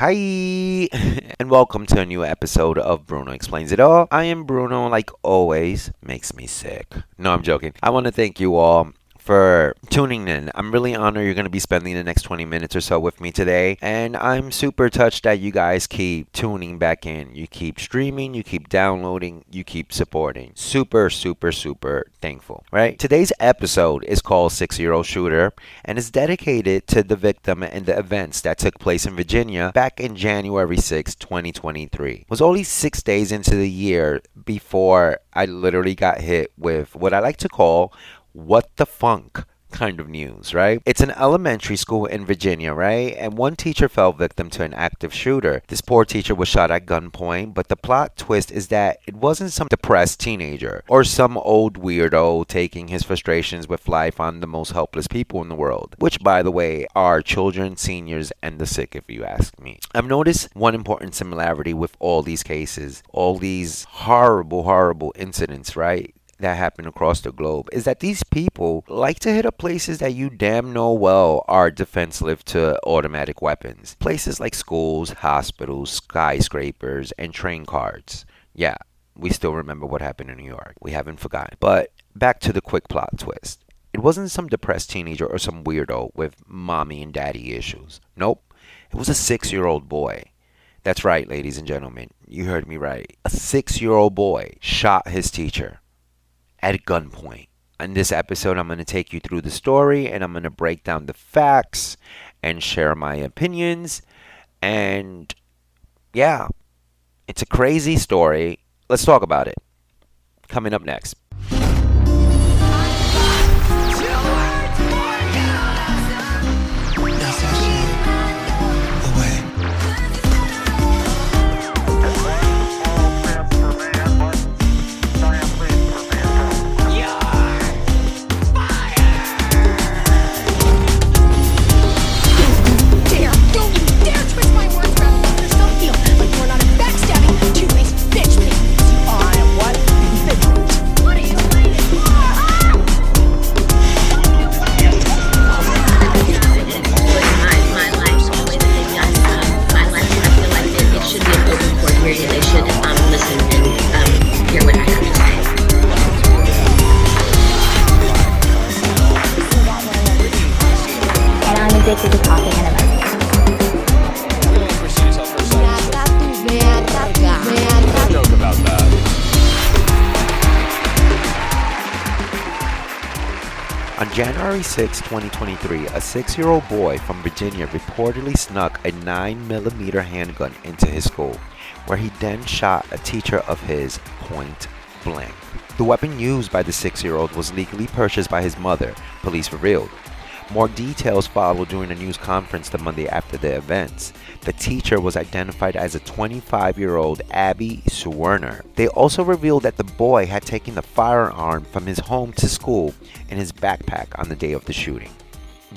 Hi, and welcome to a new episode of Bruno Explains It All. I am Bruno, like always, makes me sick. No, I'm joking. I want to thank you all for tuning in. I'm really honored you're going to be spending the next 20 minutes or so with me today. And I'm super touched that you guys keep tuning back in. You keep streaming, you keep downloading, you keep supporting. Super, super, super thankful, right? Today's episode is called Six Year Old Shooter and is dedicated to the victim and the events that took place in Virginia back in January 6, 2023. It was only six days into the year before I literally got hit with what I like to call what the funk kind of news, right? It's an elementary school in Virginia, right? And one teacher fell victim to an active shooter. This poor teacher was shot at gunpoint, but the plot twist is that it wasn't some depressed teenager or some old weirdo taking his frustrations with life on the most helpless people in the world, which, by the way, are children, seniors, and the sick, if you ask me. I've noticed one important similarity with all these cases, all these horrible, horrible incidents, right? That happen across the globe is that these people like to hit up places that you damn know well are defensive to automatic weapons. Places like schools, hospitals, skyscrapers, and train cards. Yeah, we still remember what happened in New York. We haven't forgotten. But back to the quick plot twist. It wasn't some depressed teenager or some weirdo with mommy and daddy issues. Nope. It was a six year old boy. That's right, ladies and gentlemen. You heard me right. A six year old boy shot his teacher at gunpoint. In this episode, I'm going to take you through the story and I'm going to break down the facts and share my opinions. And yeah, it's a crazy story. Let's talk about it. Coming up next. On January 6, 2023, a six year old boy from Virginia reportedly snuck a 9mm handgun into his school, where he then shot a teacher of his point blank. The weapon used by the six year old was legally purchased by his mother, police revealed. More details followed during a news conference the Monday after the events. The teacher was identified as a 25 year old Abby Zwerner. They also revealed that the boy had taken the firearm from his home to school in his backpack on the day of the shooting.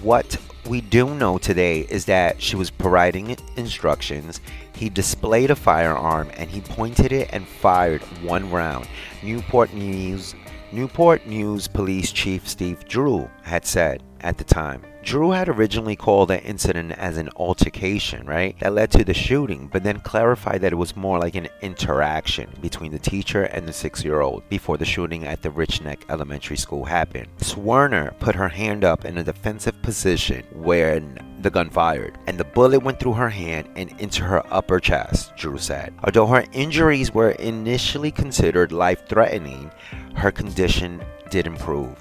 What we do know today is that she was providing instructions. He displayed a firearm and he pointed it and fired one round. Newport News Newport News Police Chief Steve Drew had said at the time. Drew had originally called the incident as an altercation, right? That led to the shooting, but then clarified that it was more like an interaction between the teacher and the six year old before the shooting at the Richneck Elementary School happened. Zwerner put her hand up in a defensive position when the gun fired, and the bullet went through her hand and into her upper chest, Drew said. Although her injuries were initially considered life threatening, her condition did improve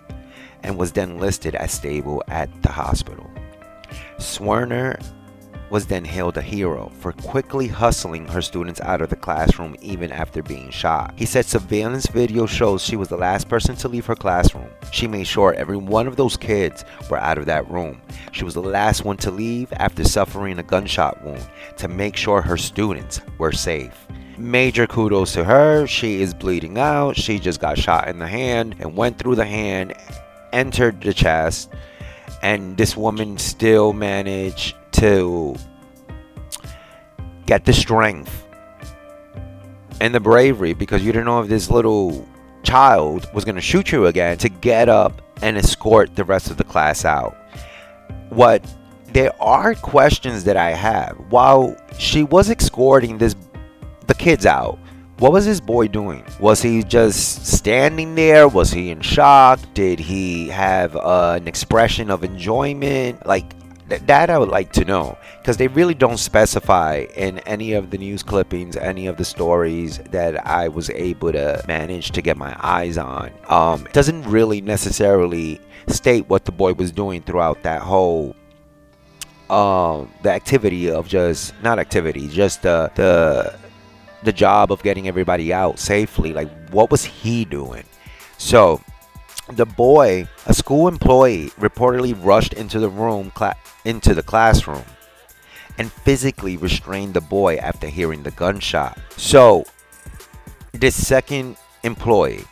and was then listed as stable at the hospital. Zwerner was then hailed a hero for quickly hustling her students out of the classroom even after being shot. He said surveillance video shows she was the last person to leave her classroom. She made sure every one of those kids were out of that room. She was the last one to leave after suffering a gunshot wound to make sure her students were safe. Major kudos to her. She is bleeding out. She just got shot in the hand and went through the hand, entered the chest, and this woman still managed to get the strength and the bravery because you didn't know if this little child was going to shoot you again to get up and escort the rest of the class out. What there are questions that I have. While she was escorting this the kids out, what was this boy doing? Was he just standing there? Was he in shock? Did he have uh, an expression of enjoyment? Like that, I would like to know because they really don't specify in any of the news clippings, any of the stories that I was able to manage to get my eyes on. Um, it doesn't really necessarily state what the boy was doing throughout that whole um the activity of just not activity just the the the job of getting everybody out safely like what was he doing? So the boy a school employee reportedly rushed into the room into the classroom and physically restrained the boy after hearing the gunshot. So this second employee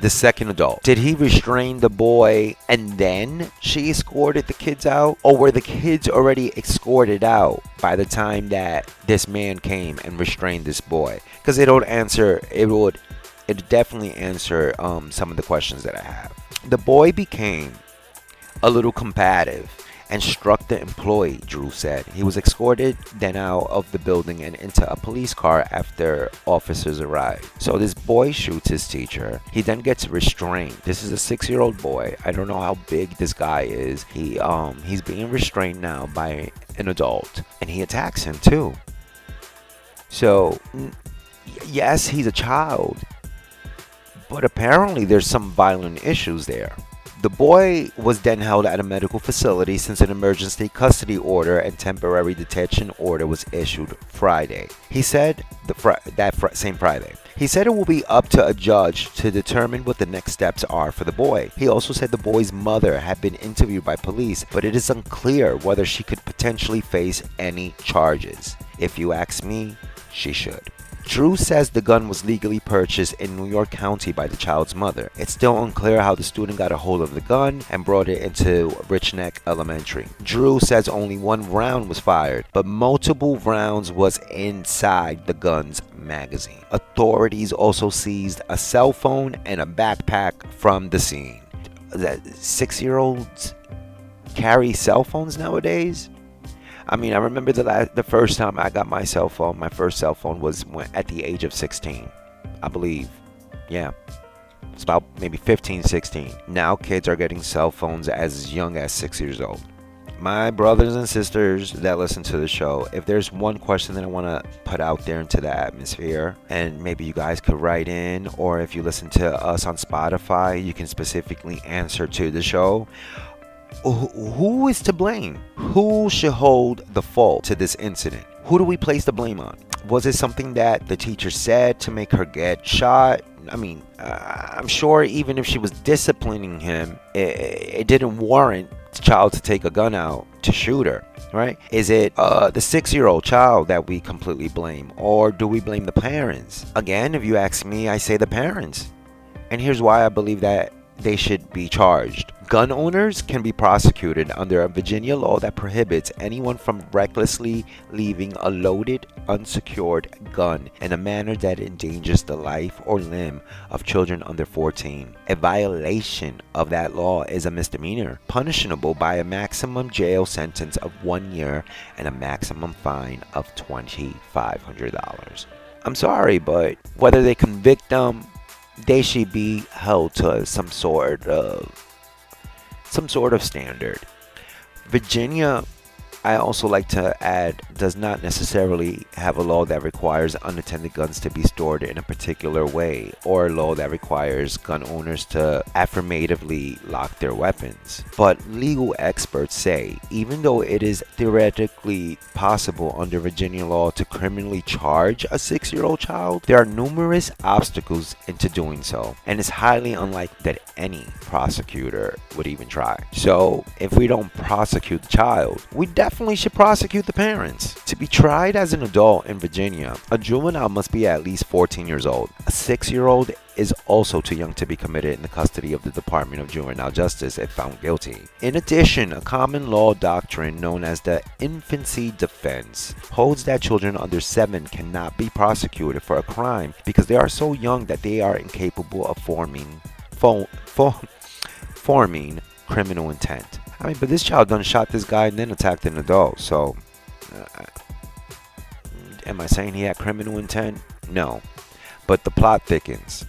the second adult. Did he restrain the boy and then she escorted the kids out? Or were the kids already escorted out by the time that this man came and restrained this boy? Because it would answer, it would, it definitely answer um, some of the questions that I have. The boy became a little combative and struck the employee, Drew said. He was escorted then out of the building and into a police car after officers arrived. So this boy shoots his teacher. He then gets restrained. This is a six-year-old boy. I don't know how big this guy is. He um he's being restrained now by an adult, and he attacks him too. So yes, he's a child, but apparently there's some violent issues there. The boy was then held at a medical facility since an emergency custody order and temporary detention order was issued Friday. He said fr- that fr- same Friday. He said it will be up to a judge to determine what the next steps are for the boy. He also said the boy's mother had been interviewed by police, but it is unclear whether she could potentially face any charges. If you ask me, she should. Drew says the gun was legally purchased in New York County by the child's mother. It's still unclear how the student got a hold of the gun and brought it into Richneck Elementary. Drew says only one round was fired, but multiple rounds was inside the gun's magazine. Authorities also seized a cell phone and a backpack from the scene. That six-year-olds carry cell phones nowadays? I mean, I remember the last, the first time I got my cell phone. My first cell phone was when, at the age of 16, I believe. Yeah, it's about maybe 15, 16. Now kids are getting cell phones as young as six years old. My brothers and sisters that listen to the show, if there's one question that I want to put out there into the atmosphere, and maybe you guys could write in, or if you listen to us on Spotify, you can specifically answer to the show who is to blame? Who should hold the fault to this incident? Who do we place the blame on? Was it something that the teacher said to make her get shot? I mean, uh, I'm sure even if she was disciplining him, it, it didn't warrant the child to take a gun out to shoot her, right? Is it uh, the six year old child that we completely blame? Or do we blame the parents? Again, if you ask me, I say the parents. And here's why I believe that they should be charged. Gun owners can be prosecuted under a Virginia law that prohibits anyone from recklessly leaving a loaded, unsecured gun in a manner that endangers the life or limb of children under 14. A violation of that law is a misdemeanor, punishable by a maximum jail sentence of one year and a maximum fine of $2,500. I'm sorry, but whether they convict them they should be held to some sort of some sort of standard. Virginia, I also like to add, does not necessarily have a law that requires unattended guns to be stored in a particular way, or a law that requires gun owners to affirmatively lock their weapons. But legal experts say, even though it is theoretically possible under Virginia law to criminally charge a six year old child, there are numerous obstacles into doing so, and it's highly unlikely that any prosecutor would even try. So, if we don't prosecute the child, we definitely should prosecute the parents. To be tried as an adult in Virginia, a juvenile must be at least 14 years old. A six year old is also too young to be committed in the custody of the Department of Juvenile Justice if found guilty. In addition, a common law doctrine known as the infancy defense holds that children under 7 cannot be prosecuted for a crime because they are so young that they are incapable of forming fo- fo- forming criminal intent. I mean, but this child done shot this guy and then attacked an adult. So, uh, am I saying he had criminal intent? No. But the plot thickens.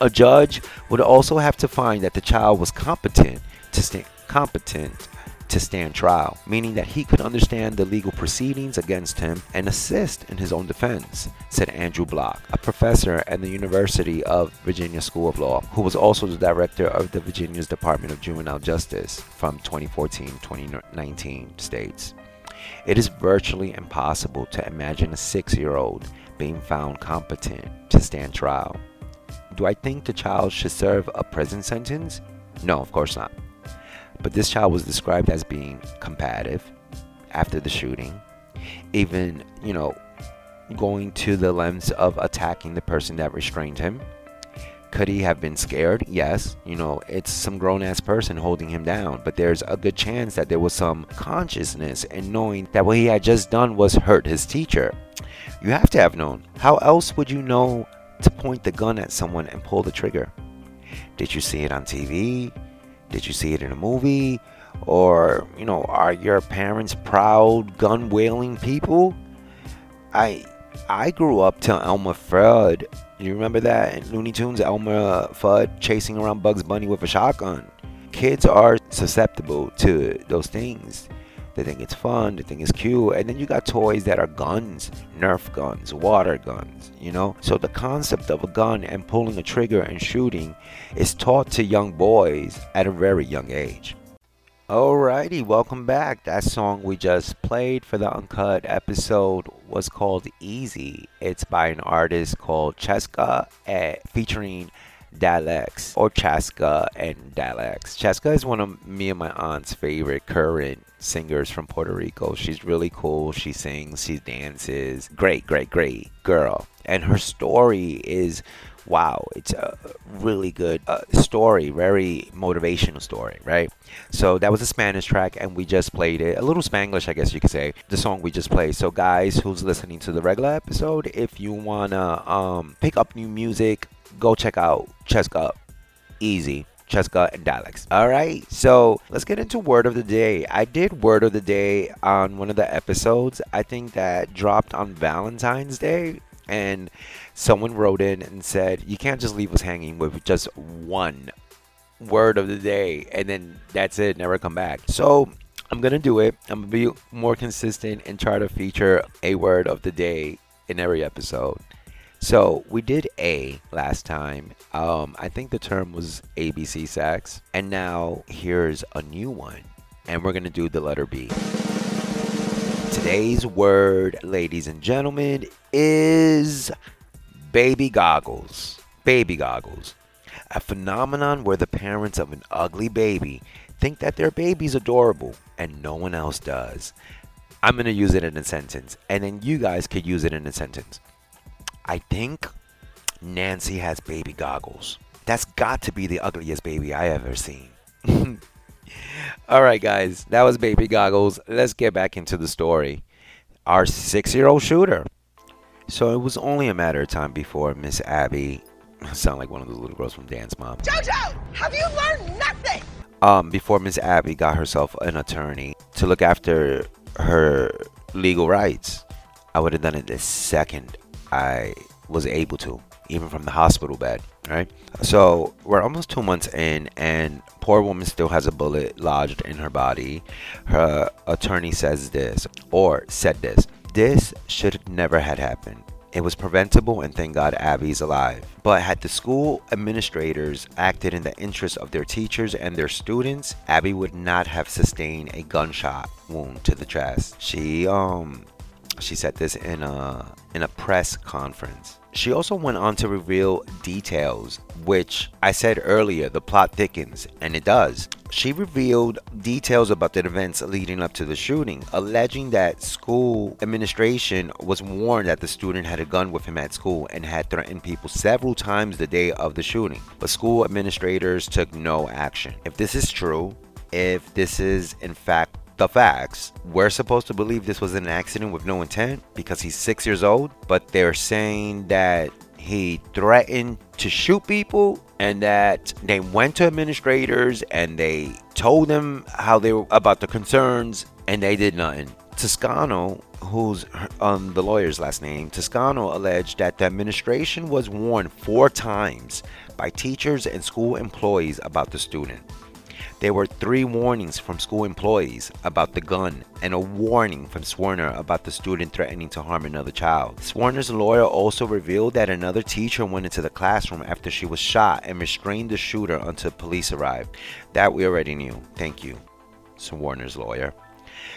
A judge would also have to find that the child was competent to stand competent to stand trial, meaning that he could understand the legal proceedings against him and assist in his own defense, said Andrew Block, a professor at the University of Virginia School of Law, who was also the director of the Virginia's Department of Juvenile Justice from 2014-2019 states. It is virtually impossible to imagine a 6-year-old being found competent to stand trial. Do I think the child should serve a prison sentence? No, of course not. But this child was described as being combative after the shooting, even, you know, going to the lengths of attacking the person that restrained him. Could he have been scared? Yes. You know, it's some grown ass person holding him down, but there's a good chance that there was some consciousness in knowing that what he had just done was hurt his teacher. You have to have known. How else would you know to point the gun at someone and pull the trigger? Did you see it on TV? Did you see it in a movie? Or, you know, are your parents proud gun wielding people? I I grew up to Elmer Fudd. You remember that in Looney Tunes? Elmer Fudd chasing around Bugs Bunny with a shotgun. Kids are susceptible to those things. They think it's fun, they think it's cute, and then you got toys that are guns, Nerf guns, water guns, you know? So the concept of a gun and pulling a trigger and shooting is taught to young boys at a very young age. Alrighty, welcome back. That song we just played for the Uncut episode was called Easy. It's by an artist called Chesca, eh, featuring Dalex, or Chaska and Dalex. Chaska is one of me and my aunt's favorite current singers from Puerto Rico. She's really cool. She sings, she dances. Great, great, great girl. And her story is wow, it's a really good uh, story, very motivational story, right? So that was a Spanish track, and we just played it. A little Spanglish, I guess you could say, the song we just played. So, guys who's listening to the regular episode, if you wanna um, pick up new music, go check out Chesca Easy. Chesca and Dalex. All right, so let's get into word of the day. I did word of the day on one of the episodes. I think that dropped on Valentine's Day, and someone wrote in and said, You can't just leave us hanging with just one word of the day and then that's it, never come back. So I'm gonna do it. I'm gonna be more consistent and try to feature a word of the day in every episode. So we did A last time. Um, I think the term was ABC sex, and now here's a new one, and we're gonna do the letter B. Today's word, ladies and gentlemen, is baby goggles. Baby goggles. A phenomenon where the parents of an ugly baby think that their baby's adorable and no one else does. I'm going to use it in a sentence, and then you guys could use it in a sentence. I think Nancy has baby goggles. That's got to be the ugliest baby I ever seen. All right, guys, that was baby goggles. Let's get back into the story. Our six year old shooter. So it was only a matter of time before Miss Abby, I sound like one of those little girls from Dance Mom. Jojo, have you learned nothing? Um, before Miss Abby got herself an attorney to look after her legal rights, I would have done it the second I was able to, even from the hospital bed. Right. So we're almost two months in, and poor woman still has a bullet lodged in her body. Her attorney says this, or said this. This should never had happened. It was preventable, and thank God Abby's alive. But had the school administrators acted in the interest of their teachers and their students, Abby would not have sustained a gunshot wound to the chest. She um she said this in a in a press conference. She also went on to reveal details, which I said earlier, the plot thickens, and it does. She revealed details about the events leading up to the shooting, alleging that school administration was warned that the student had a gun with him at school and had threatened people several times the day of the shooting. But school administrators took no action. If this is true, if this is in fact the facts. We're supposed to believe this was an accident with no intent because he's six years old, but they're saying that he threatened to shoot people and that they went to administrators and they told them how they were about the concerns, and they did nothing. Toscano, who's um, the lawyer's last name, Toscano alleged that the administration was warned four times by teachers and school employees about the student. There were three warnings from school employees about the gun and a warning from Zwerner about the student threatening to harm another child. Zwerner's lawyer also revealed that another teacher went into the classroom after she was shot and restrained the shooter until police arrived. That we already knew. Thank you, Zwerner's lawyer.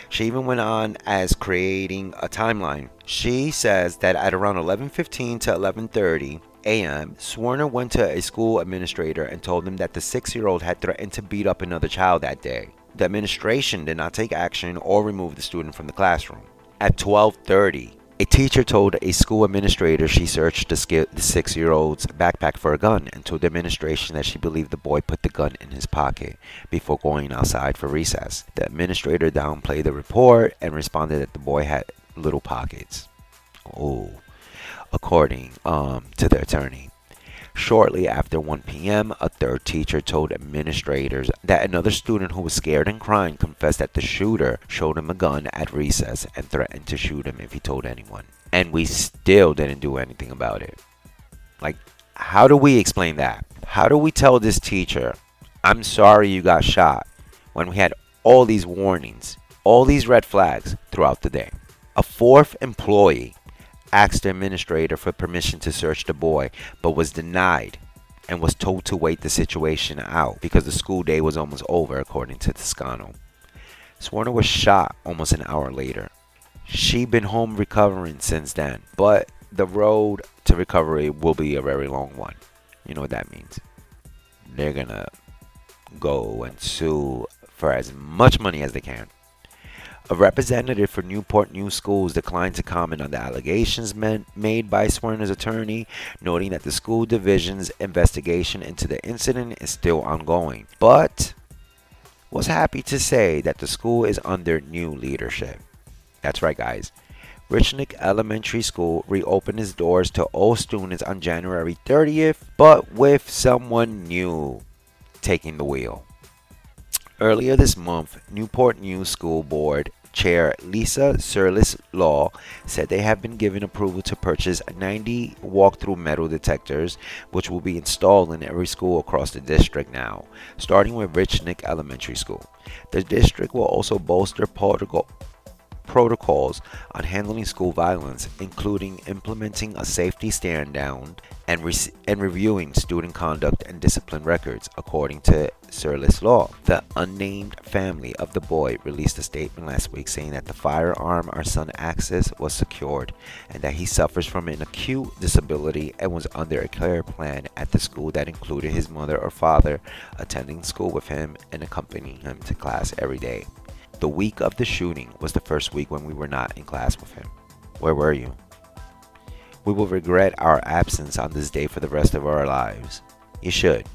She even went on as creating a timeline. She says that at around 11:15 to 11:30 a.m., Zwerner went to a school administrator and told him that the 6-year-old had threatened to beat up another child that day. The administration did not take action or remove the student from the classroom. At 12:30, a teacher told a school administrator she searched the, the six year old's backpack for a gun and told the administration that she believed the boy put the gun in his pocket before going outside for recess. The administrator downplayed the report and responded that the boy had little pockets. Oh, according um, to the attorney. Shortly after 1 p.m., a third teacher told administrators that another student who was scared and crying confessed that the shooter showed him a gun at recess and threatened to shoot him if he told anyone. And we still didn't do anything about it. Like, how do we explain that? How do we tell this teacher, I'm sorry you got shot, when we had all these warnings, all these red flags throughout the day? A fourth employee asked the administrator for permission to search the boy, but was denied and was told to wait the situation out because the school day was almost over, according to Toscano. Zwerner was shot almost an hour later. She been home recovering since then, but the road to recovery will be a very long one. You know what that means? They're gonna go and sue for as much money as they can. A representative for Newport News Schools declined to comment on the allegations made by Zwerner's attorney, noting that the school division's investigation into the incident is still ongoing, but was happy to say that the school is under new leadership. That's right, guys. Richneck Elementary School reopened its doors to all students on January 30th, but with someone new taking the wheel. Earlier this month, Newport News School Board Chair Lisa Surles Law said they have been given approval to purchase 90 walk-through metal detectors, which will be installed in every school across the district now, starting with Richneck Elementary School. The district will also bolster protocol protocols on handling school violence, including implementing a safety stand down and, re- and reviewing student conduct and discipline records, according to Surles Law. The unnamed family of the boy released a statement last week saying that the firearm our son accessed was secured and that he suffers from an acute disability and was under a care plan at the school that included his mother or father attending school with him and accompanying him to class every day. The week of the shooting was the first week when we were not in class with him. Where were you? We will regret our absence on this day for the rest of our lives. You should.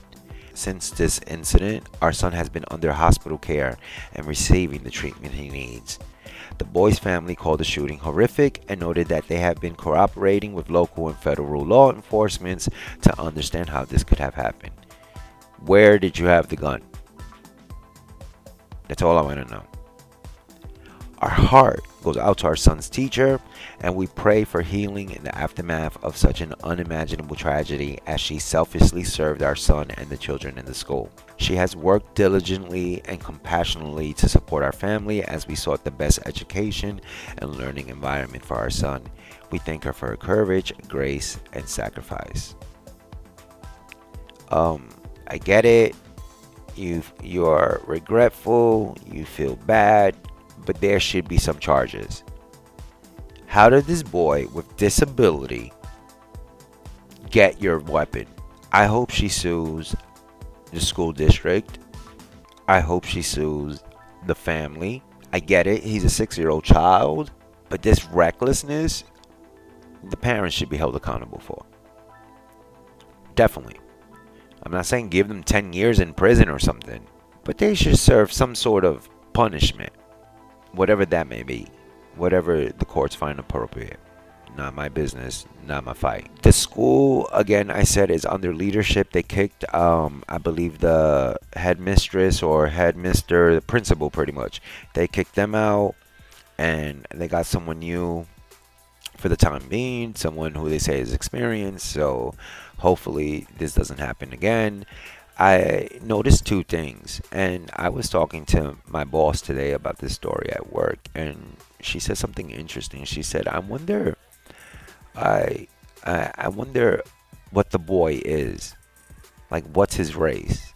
Since this incident, our son has been under hospital care and receiving the treatment he needs. The boy's family called the shooting horrific and noted that they have been cooperating with local and federal law enforcement to understand how this could have happened. Where did you have the gun? That's all I want to know. Our heart goes out to our son's teacher, and we pray for healing in the aftermath of such an unimaginable tragedy as she selfishly served our son and the children in the school. She has worked diligently and compassionately to support our family as we sought the best education and learning environment for our son. We thank her for her courage, grace, and sacrifice. Um, I get it. You you are regretful. You feel bad but there should be some charges. How did this boy with disability get your weapon? I hope she sues the school district. I hope she sues the family. I get it, he's a six year old child, but this recklessness, the parents should be held accountable for. Definitely. I'm not saying give them 10 years in prison or something, but they should serve some sort of punishment whatever that may be, whatever the courts find appropriate. not my business, not my fight. The school, again, I said is under leadership. They kicked, um, I believe, the headmistress or headmister, the principal, pretty much. They kicked them out, and they got someone new for the time being, someone who they say is experienced. So hopefully this doesn't happen again. I noticed two things, and I was talking to my boss today about this story at work, and she said something interesting. She said, "I wonder, I, I, wonder what the boy is, like what's his race."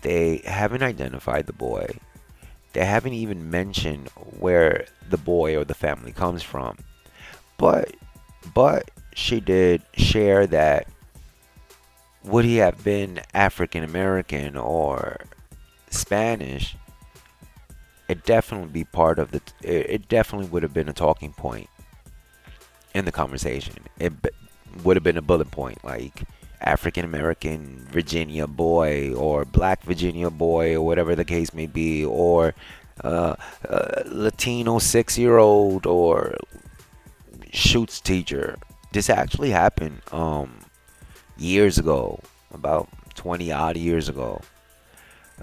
They haven't identified the boy. They haven't even mentioned where the boy or the family comes from. But, but she did share that would he have been African American or Spanish, it definitely be part of the. It it definitely would have been a talking point in the conversation. It would have been a bullet point like African American Virginia boy or Black Virginia boy or whatever the case may be, or uh, uh, Latino six year old or shoots teacher. This actually happened. Um, years ago, about 20 odd years ago.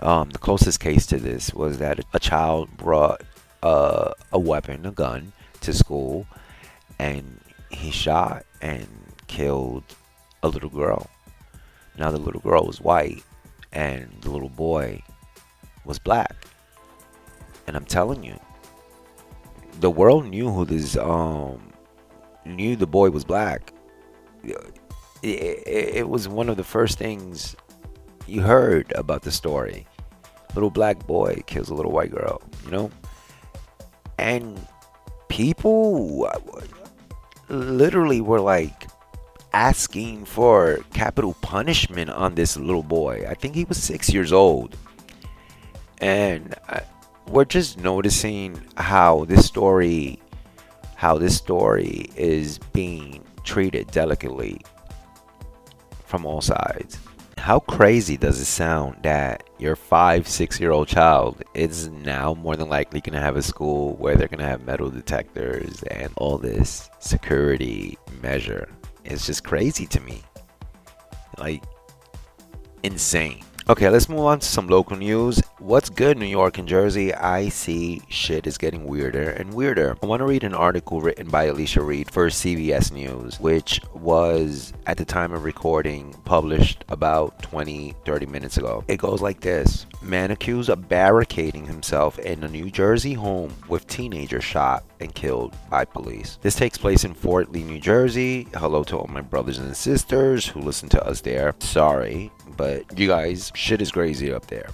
Um, the closest case to this was that a child brought uh, a weapon, a gun, to school, and he shot and killed a little girl. Now, the little girl was white, and the little boy was black. And I'm telling you, the world knew who this um knew the boy was black it, it, was one of the first things you heard about the story. Little black boy kills a little white girl, you know? And people literally were like asking for capital punishment on this little boy. I think he was six years old. And I, we're just noticing how this story how this story is being treated delicately from all sides. How crazy does it sound that your five, six year old child is now more than likely going to have a school where they're going to have metal detectors and all this security measure? It's just crazy to me. Like, insane. Okay, let's move on to some local news. What's good, New York and Jersey? I see shit is getting weirder and weirder. I want to read an article written by Alicia Reed for CBS News, which was at the time of recording published about 20 30 minutes ago. It goes like this Man accused of barricading himself in a New Jersey home with teenager shot and killed by police. This takes place in Fort Lee, New Jersey. Hello to all my brothers and sisters who listen to us there. Sorry, but you guys, shit is crazy up there.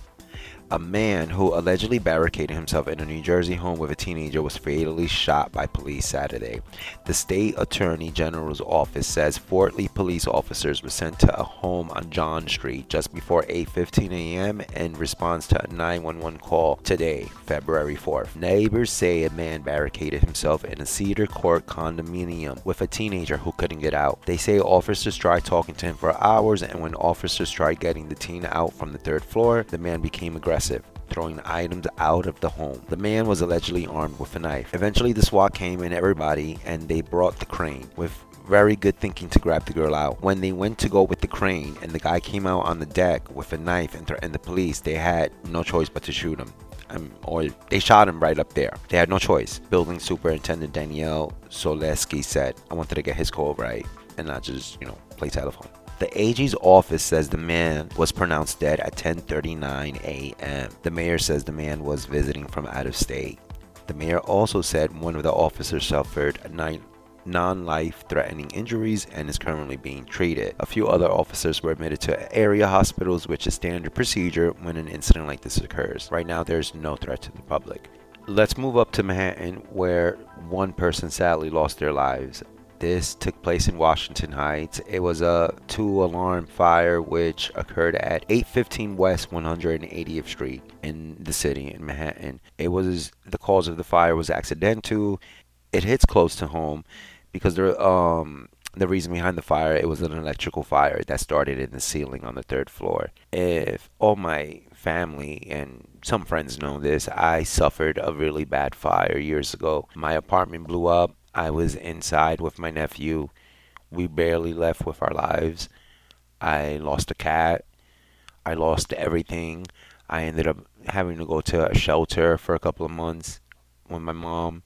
A man who allegedly barricaded himself in a New Jersey home with a teenager was fatally shot by police Saturday. The state attorney general's office says Fort Lee police officers were sent to a home on John Street just before 8:15 a.m. in response to a 911 call today, February 4th. Neighbors say a man barricaded himself in a Cedar Court condominium with a teenager who couldn't get out. They say officers tried talking to him for hours, and when officers tried getting the teen out from the third floor, the man became aggressive throwing items out of the home. The man was allegedly armed with a knife. Eventually, the SWAT came and everybody, and they brought the crane with very good thinking to grab the girl out. When they went to go with the crane and the guy came out on the deck with a knife and threatened the police, they had no choice but to shoot him. Um, or they shot him right up there. They had no choice. Building Superintendent Danielle Soleski said, I wanted to get his call right and not just, you know, play telephone. The AG's office says the man was pronounced dead at 10:39 a.m. The mayor says the man was visiting from out of state. The mayor also said one of the officers suffered non-life threatening injuries and is currently being treated. A few other officers were admitted to area hospitals, which is standard procedure when an incident like this occurs. Right now there's no threat to the public. Let's move up to Manhattan where one person sadly lost their lives. This took place in Washington Heights. It was a two alarm fire which occurred at 815 West 180th Street in the city in Manhattan. It was the cause of the fire was accidental. It hits close to home because the um the reason behind the fire it was an electrical fire that started in the ceiling on the third floor. If all my family and some friends know this, I suffered a really bad fire years ago. My apartment blew up. I was inside with my nephew. We barely left with our lives. I lost a cat. I lost everything. I ended up having to go to a shelter for a couple of months when my mom.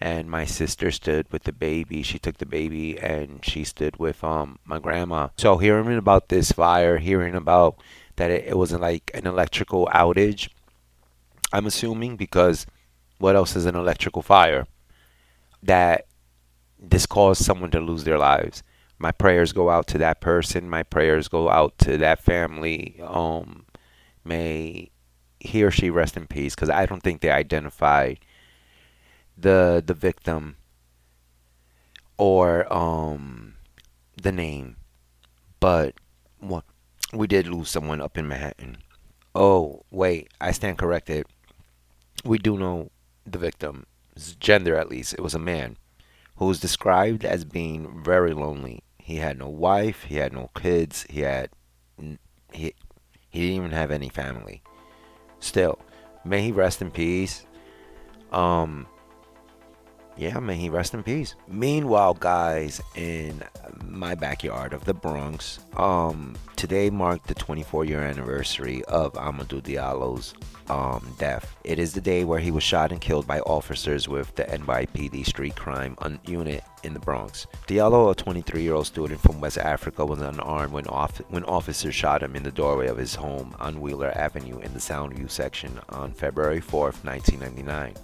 And my sister stood with the baby. She took the baby and she stood with um my grandma. So hearing about this fire, hearing about that it, it wasn't like an electrical outage, I'm assuming because what else is an electrical fire? That this caused someone to lose their lives. My prayers go out to that person. My prayers go out to that family. Um, may he or she rest in peace because I don't think they identified the the victim or um the name, but what we did lose someone up in Manhattan. Oh wait, I stand corrected. We do know the gender at least. It was a man who was described as being very lonely. He had no wife, he had no kids, he had he he didn't even have any family. Still, may he rest in peace. Um yeah, may he rest in peace. Meanwhile, guys, in my backyard of the Bronx, um, today marked the 24-year anniversary of Amadou Diallo's um, death. It is the day where he was shot and killed by officers with the NYPD street crime un- unit in the Bronx. Diallo, a 23-year-old student from West Africa, was unarmed when, off- when officers shot him in the doorway of his home on Wheeler Avenue in the Soundview section on February 4th, 1999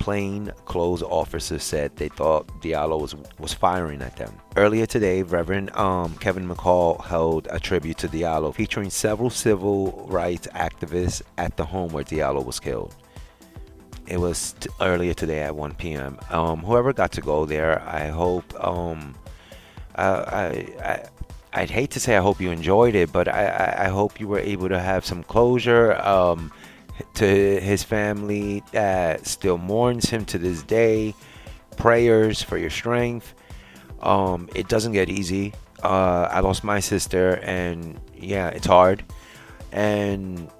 plain clothes officers said they thought Diallo was was firing at them. Earlier today, Reverend um, Kevin McCall held a tribute to Diallo, featuring several civil rights activists at the home where Diallo was killed. It was t- earlier today at 1 p.m. Um, whoever got to go there, I hope. Um, uh, I, I I'd hate to say I hope you enjoyed it, but I, I, hope you were able to have some closure. Um, to his family that still mourns him to this day. Prayers for your strength. Um, it doesn't get easy. Uh, I lost my sister, and yeah, it's hard. And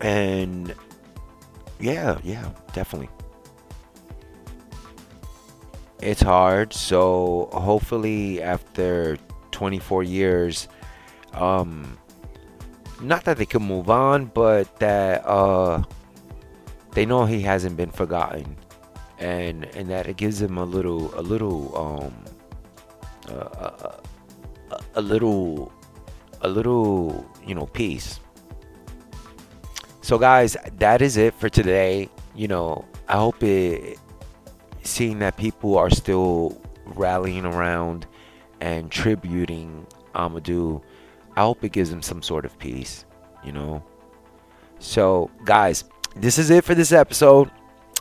and yeah, yeah, definitely. It's hard. So hopefully, after 24 years, um, not that they can move on, but that uh, they know he hasn't been forgotten, and and that it gives him a little a little um uh, a, a, a little a little you know peace. So guys, that is it for today. You know, I hope it seeing that people are still rallying around and tributing Amadou I hope it gives them some sort of peace, you know. So, guys, this is it for this episode.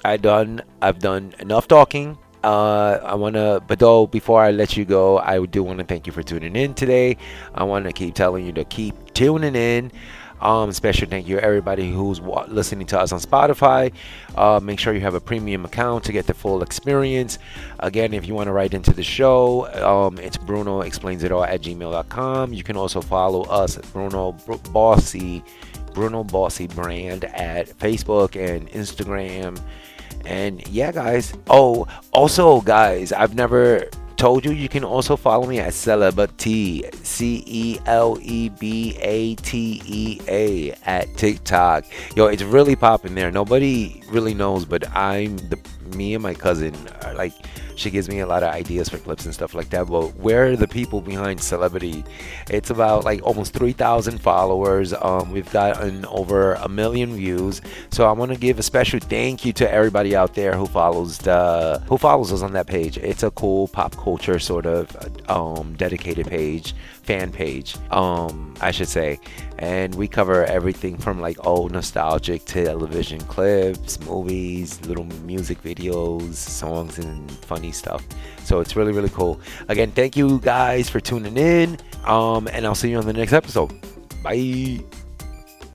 I done I've done enough talking. Uh, I want to, but though before I let you go, I do want to thank you for tuning in today. I want to keep telling you to keep tuning in. Um, special thank you everybody who's wa- listening to us on Spotify. Uh, make sure you have a premium account to get the full experience. Again, if you want to write into the show, um, it's Bruno explains it all at gmail.com. You can also follow us at Bruno Br- Bossy, Bruno Bossy Brand at Facebook and Instagram. And yeah, guys. Oh, also, guys, I've never told you you can also follow me at Celebrity C E L E B A T E A at TikTok. Yo, it's really popping there. Nobody really knows, but I'm the me and my cousin are like she gives me a lot of ideas for clips and stuff like that. But where are the people behind Celebrity? It's about like almost 3,000 followers. Um, we've gotten over a million views. So I want to give a special thank you to everybody out there who follows the who follows us on that page. It's a cool pop culture sort of um, dedicated page, fan page, um, I should say. And we cover everything from like old nostalgic television clips, movies, little music videos, songs, and funny stuff. So it's really, really cool. Again, thank you guys for tuning in. Um, and I'll see you on the next episode. Bye.